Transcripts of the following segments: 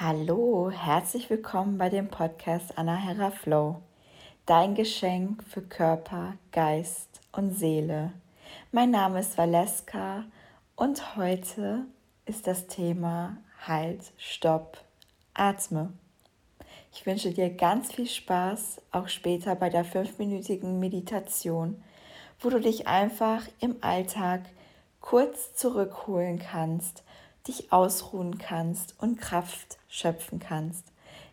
Hallo, herzlich willkommen bei dem Podcast Anna Hera Flow. Dein Geschenk für Körper, Geist und Seele. Mein Name ist Valeska und heute ist das Thema Halt, Stopp, Atme. Ich wünsche dir ganz viel Spaß, auch später bei der fünfminütigen Meditation, wo du dich einfach im Alltag kurz zurückholen kannst dich ausruhen kannst und Kraft schöpfen kannst.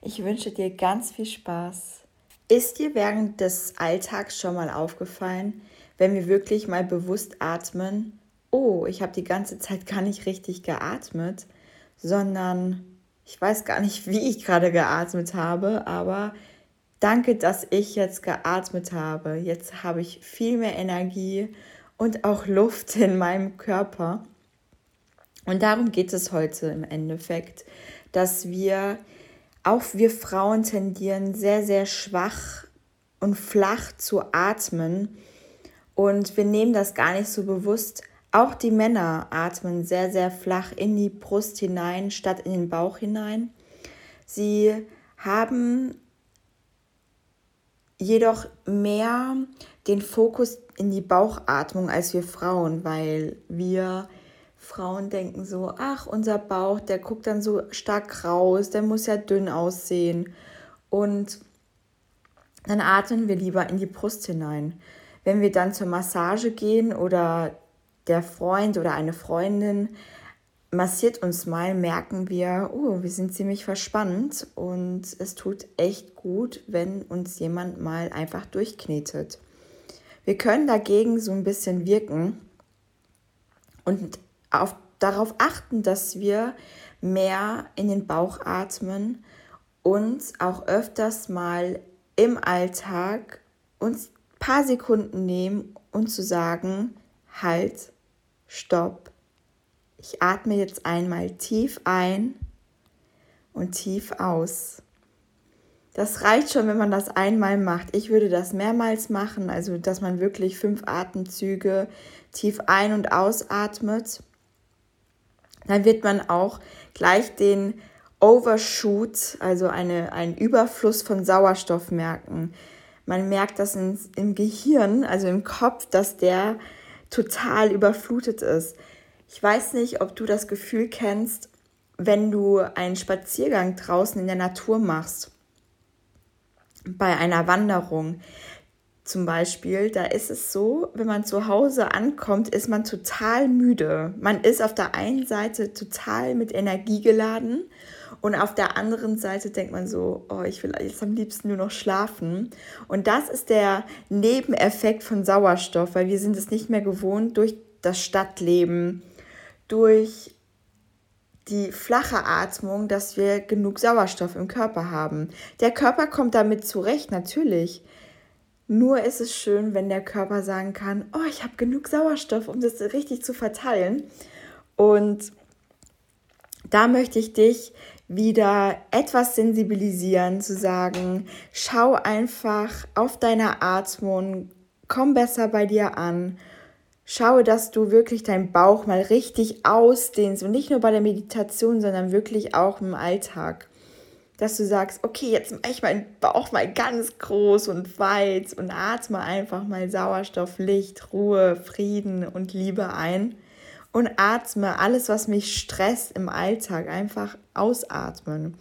Ich wünsche dir ganz viel Spaß. Ist dir während des Alltags schon mal aufgefallen, wenn wir wirklich mal bewusst atmen, oh, ich habe die ganze Zeit gar nicht richtig geatmet, sondern ich weiß gar nicht, wie ich gerade geatmet habe, aber danke, dass ich jetzt geatmet habe. Jetzt habe ich viel mehr Energie und auch Luft in meinem Körper. Und darum geht es heute im Endeffekt, dass wir, auch wir Frauen tendieren sehr, sehr schwach und flach zu atmen. Und wir nehmen das gar nicht so bewusst. Auch die Männer atmen sehr, sehr flach in die Brust hinein, statt in den Bauch hinein. Sie haben jedoch mehr den Fokus in die Bauchatmung als wir Frauen, weil wir Frauen denken so, ach, unser Bauch, der guckt dann so stark raus, der muss ja dünn aussehen. Und dann atmen wir lieber in die Brust hinein. Wenn wir dann zur Massage gehen oder der Freund oder eine Freundin massiert uns mal, merken wir, oh, wir sind ziemlich verspannt und es tut echt gut, wenn uns jemand mal einfach durchknetet. Wir können dagegen so ein bisschen wirken und auf, darauf achten, dass wir mehr in den Bauch atmen und auch öfters mal im Alltag uns ein paar Sekunden nehmen und zu sagen, halt, stopp. Ich atme jetzt einmal tief ein und tief aus. Das reicht schon, wenn man das einmal macht. Ich würde das mehrmals machen, also dass man wirklich fünf Atemzüge tief ein- und ausatmet dann wird man auch gleich den Overshoot, also eine, einen Überfluss von Sauerstoff merken. Man merkt das in, im Gehirn, also im Kopf, dass der total überflutet ist. Ich weiß nicht, ob du das Gefühl kennst, wenn du einen Spaziergang draußen in der Natur machst, bei einer Wanderung zum Beispiel, da ist es so, wenn man zu Hause ankommt, ist man total müde. Man ist auf der einen Seite total mit Energie geladen und auf der anderen Seite denkt man so, oh, ich will jetzt am liebsten nur noch schlafen. Und das ist der Nebeneffekt von Sauerstoff, weil wir sind es nicht mehr gewohnt durch das Stadtleben, durch die flache Atmung, dass wir genug Sauerstoff im Körper haben. Der Körper kommt damit zurecht, natürlich. Nur ist es schön, wenn der Körper sagen kann, oh, ich habe genug Sauerstoff, um das richtig zu verteilen. Und da möchte ich dich wieder etwas sensibilisieren, zu sagen, schau einfach auf deine Atmung, komm besser bei dir an. Schaue, dass du wirklich deinen Bauch mal richtig ausdehnst und nicht nur bei der Meditation, sondern wirklich auch im Alltag dass du sagst, okay, jetzt mache ich meinen Bauch mal ganz groß und weit und atme einfach mal Sauerstoff, Licht, Ruhe, Frieden und Liebe ein und atme alles, was mich stresst im Alltag, einfach ausatmen.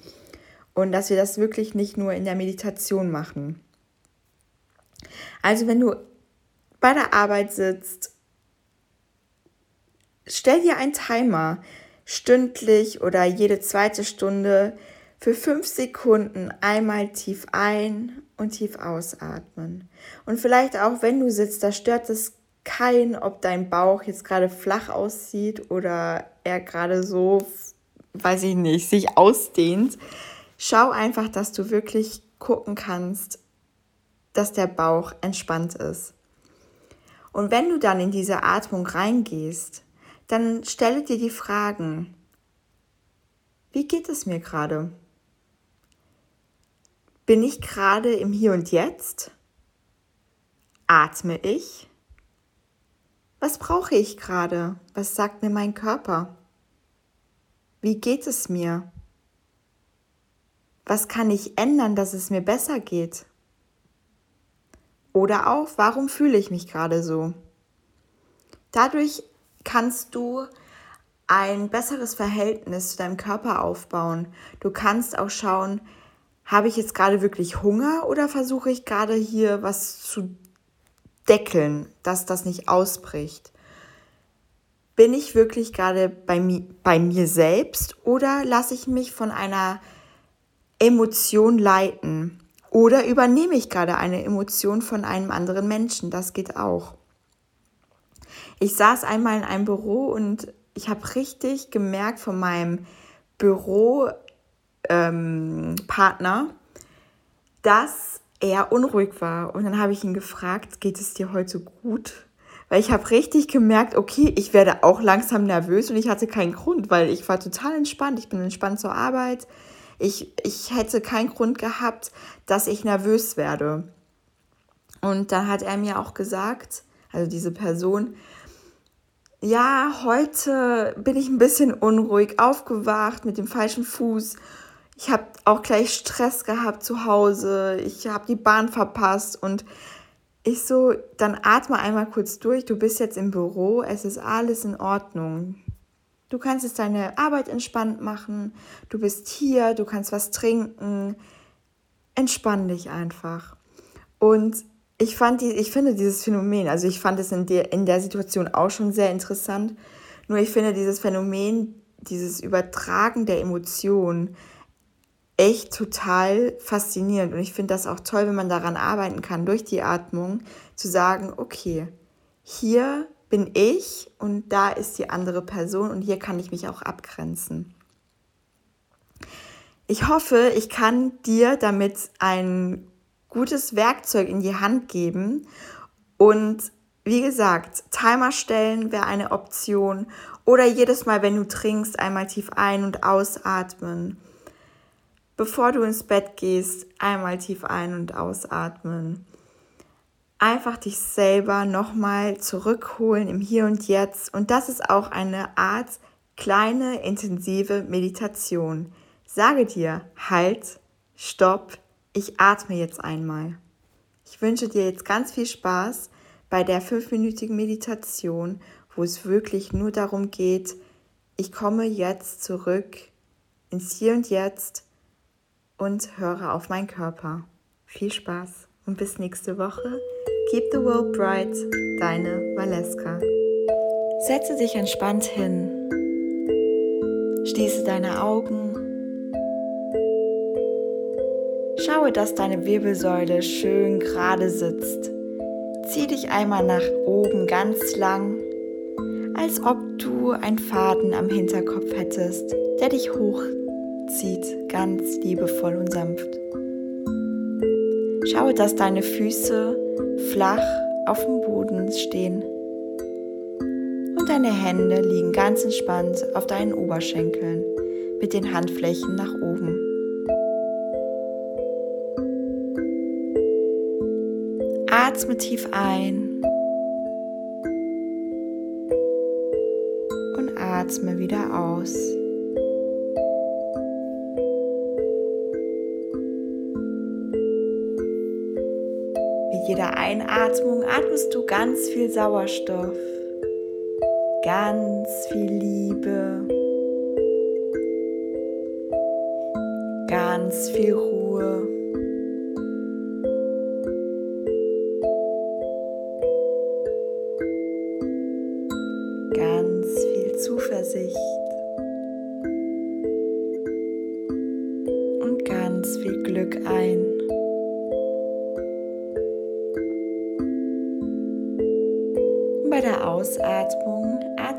Und dass wir das wirklich nicht nur in der Meditation machen. Also wenn du bei der Arbeit sitzt, stell dir einen Timer, stündlich oder jede zweite Stunde, für fünf Sekunden einmal tief ein und tief ausatmen. Und vielleicht auch, wenn du sitzt, da stört es kein, ob dein Bauch jetzt gerade flach aussieht oder er gerade so, weiß ich nicht, sich ausdehnt. Schau einfach, dass du wirklich gucken kannst, dass der Bauch entspannt ist. Und wenn du dann in diese Atmung reingehst, dann stelle dir die Fragen, wie geht es mir gerade? Bin ich gerade im Hier und Jetzt? Atme ich? Was brauche ich gerade? Was sagt mir mein Körper? Wie geht es mir? was kann ich ändern, dass es mir besser geht? Oder auch, warum fühle ich mich gerade so? Dadurch kannst du ein besseres Verhältnis zu deinem Körper aufbauen. Du kannst auch schauen, habe ich jetzt gerade wirklich Hunger oder versuche ich gerade hier was zu deckeln, dass das nicht ausbricht? Bin ich wirklich gerade bei, mi bei mir selbst oder lasse ich mich von einer Emotion leiten? Oder übernehme ich gerade eine Emotion von einem anderen Menschen? Das geht auch. Ich saß einmal in einem Büro und ich habe richtig gemerkt von meinem Büropartner, ähm, dass er unruhig war. Und dann habe ich ihn gefragt, geht es dir heute gut? Weil ich habe richtig gemerkt, okay, ich werde auch langsam nervös und ich hatte keinen Grund, weil ich war total entspannt. Ich bin entspannt zur Arbeit. Ich, ich hätte keinen Grund gehabt, dass ich nervös werde. Und dann hat er mir auch gesagt, also diese Person, ja, heute bin ich ein bisschen unruhig aufgewacht mit dem falschen Fuß. Ich habe auch gleich Stress gehabt zu Hause. Ich habe die Bahn verpasst und ich so, dann atme einmal kurz durch. Du bist jetzt im Büro, es ist alles in Ordnung. Du kannst jetzt deine Arbeit entspannt machen. Du bist hier, du kannst was trinken. Entspann dich einfach. Und ich fand die, ich finde dieses Phänomen, also ich fand es in der, in der Situation auch schon sehr interessant. Nur ich finde dieses Phänomen, dieses Übertragen der Emotionen echt total faszinierend. Und ich finde das auch toll, wenn man daran arbeiten kann, durch die Atmung, zu sagen, okay, hier bin ich und da ist die andere Person und hier kann ich mich auch abgrenzen. Ich hoffe, ich kann dir damit ein gutes Werkzeug in die Hand geben und wie gesagt, Timer stellen wäre eine Option oder jedes Mal, wenn du trinkst, einmal tief ein- und ausatmen. Bevor du ins Bett gehst, einmal tief ein- und ausatmen einfach dich selber nochmal zurückholen im Hier und Jetzt. Und das ist auch eine Art kleine, intensive Meditation. Sage dir, halt, stopp, ich atme jetzt einmal. Ich wünsche dir jetzt ganz viel Spaß bei der fünfminütigen Meditation, wo es wirklich nur darum geht, ich komme jetzt zurück ins Hier und Jetzt und höre auf meinen Körper. Viel Spaß und bis nächste Woche. Keep the world bright, deine Valeska. Setze dich entspannt hin. Schließe deine Augen. Schaue, dass deine Wirbelsäule schön gerade sitzt. Zieh dich einmal nach oben ganz lang, als ob du einen Faden am Hinterkopf hättest, der dich hochzieht, ganz liebevoll und sanft. Schaue, dass deine Füße flach auf dem Boden stehen und deine Hände liegen ganz entspannt auf deinen Oberschenkeln mit den Handflächen nach oben. Atme tief ein und atme wieder aus. Einatmung atmest du ganz viel Sauerstoff, ganz viel Liebe, ganz viel Ruhe.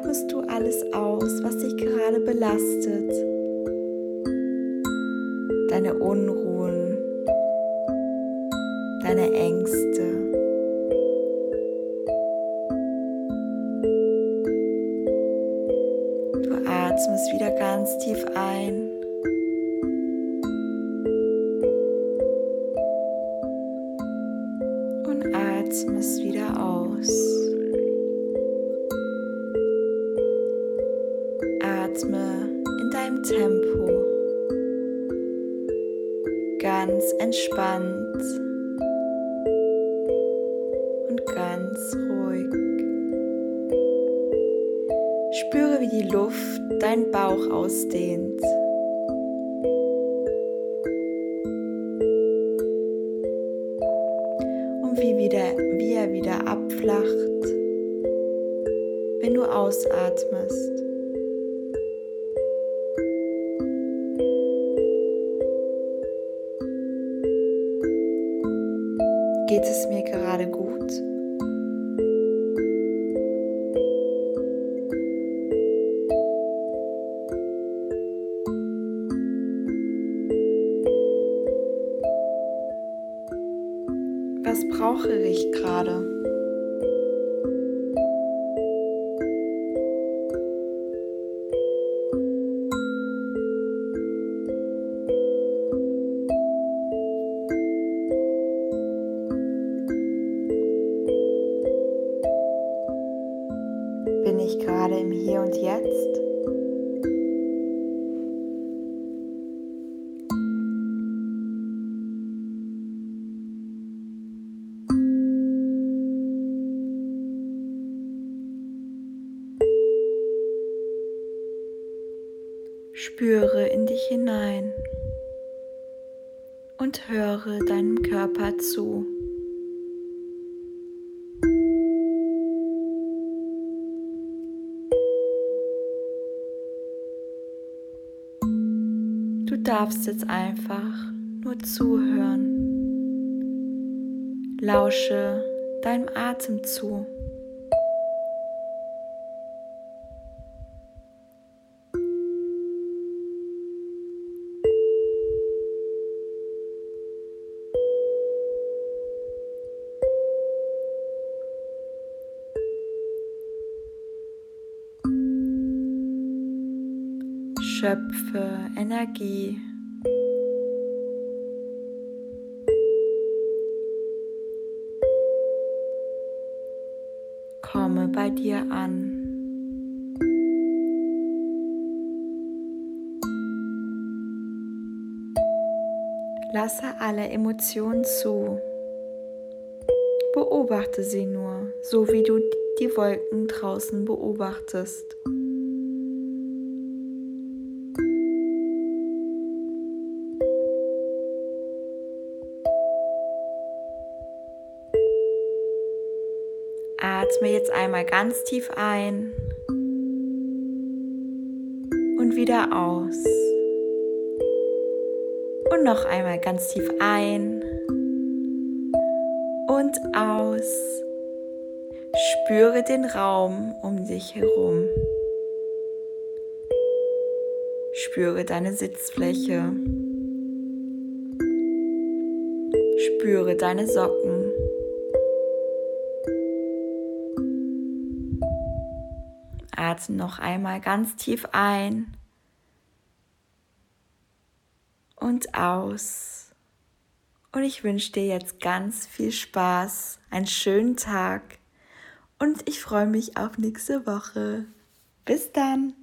Atmest du alles aus, was dich gerade belastet. Deine Unruhen, deine Ängste. Du atmest wieder ganz tief ein. Und atmest wieder aus. Atme in deinem Tempo. ganz entspannt und ganz ruhig. Spüre, wie die Luft deinen Bauch ausdehnt. Und wie, er wieder abflacht, wenn du ausatmest. Was brauche ich gerade? Bin ich gerade im Hier und Jetzt? Hinein und höre deinem Körper zu. Du darfst jetzt einfach nur zuhören. Lausche deinem Atem zu. Schöpfe Energie. Komme bei dir an. Lasse alle Emotionen zu. Beobachte sie nur, so wie du die Wolken draußen beobachtest. Atme jetzt einmal ganz tief ein und wieder aus. Und noch einmal ganz tief ein und aus. Spüre den Raum um dich herum. Spüre deine Sitzfläche. Spüre deine Socken. Atme noch einmal ganz tief ein und aus. Und ich wünsche dir jetzt ganz viel Spaß, einen schönen Tag und ich freue mich auf nächste Woche. Bis dann!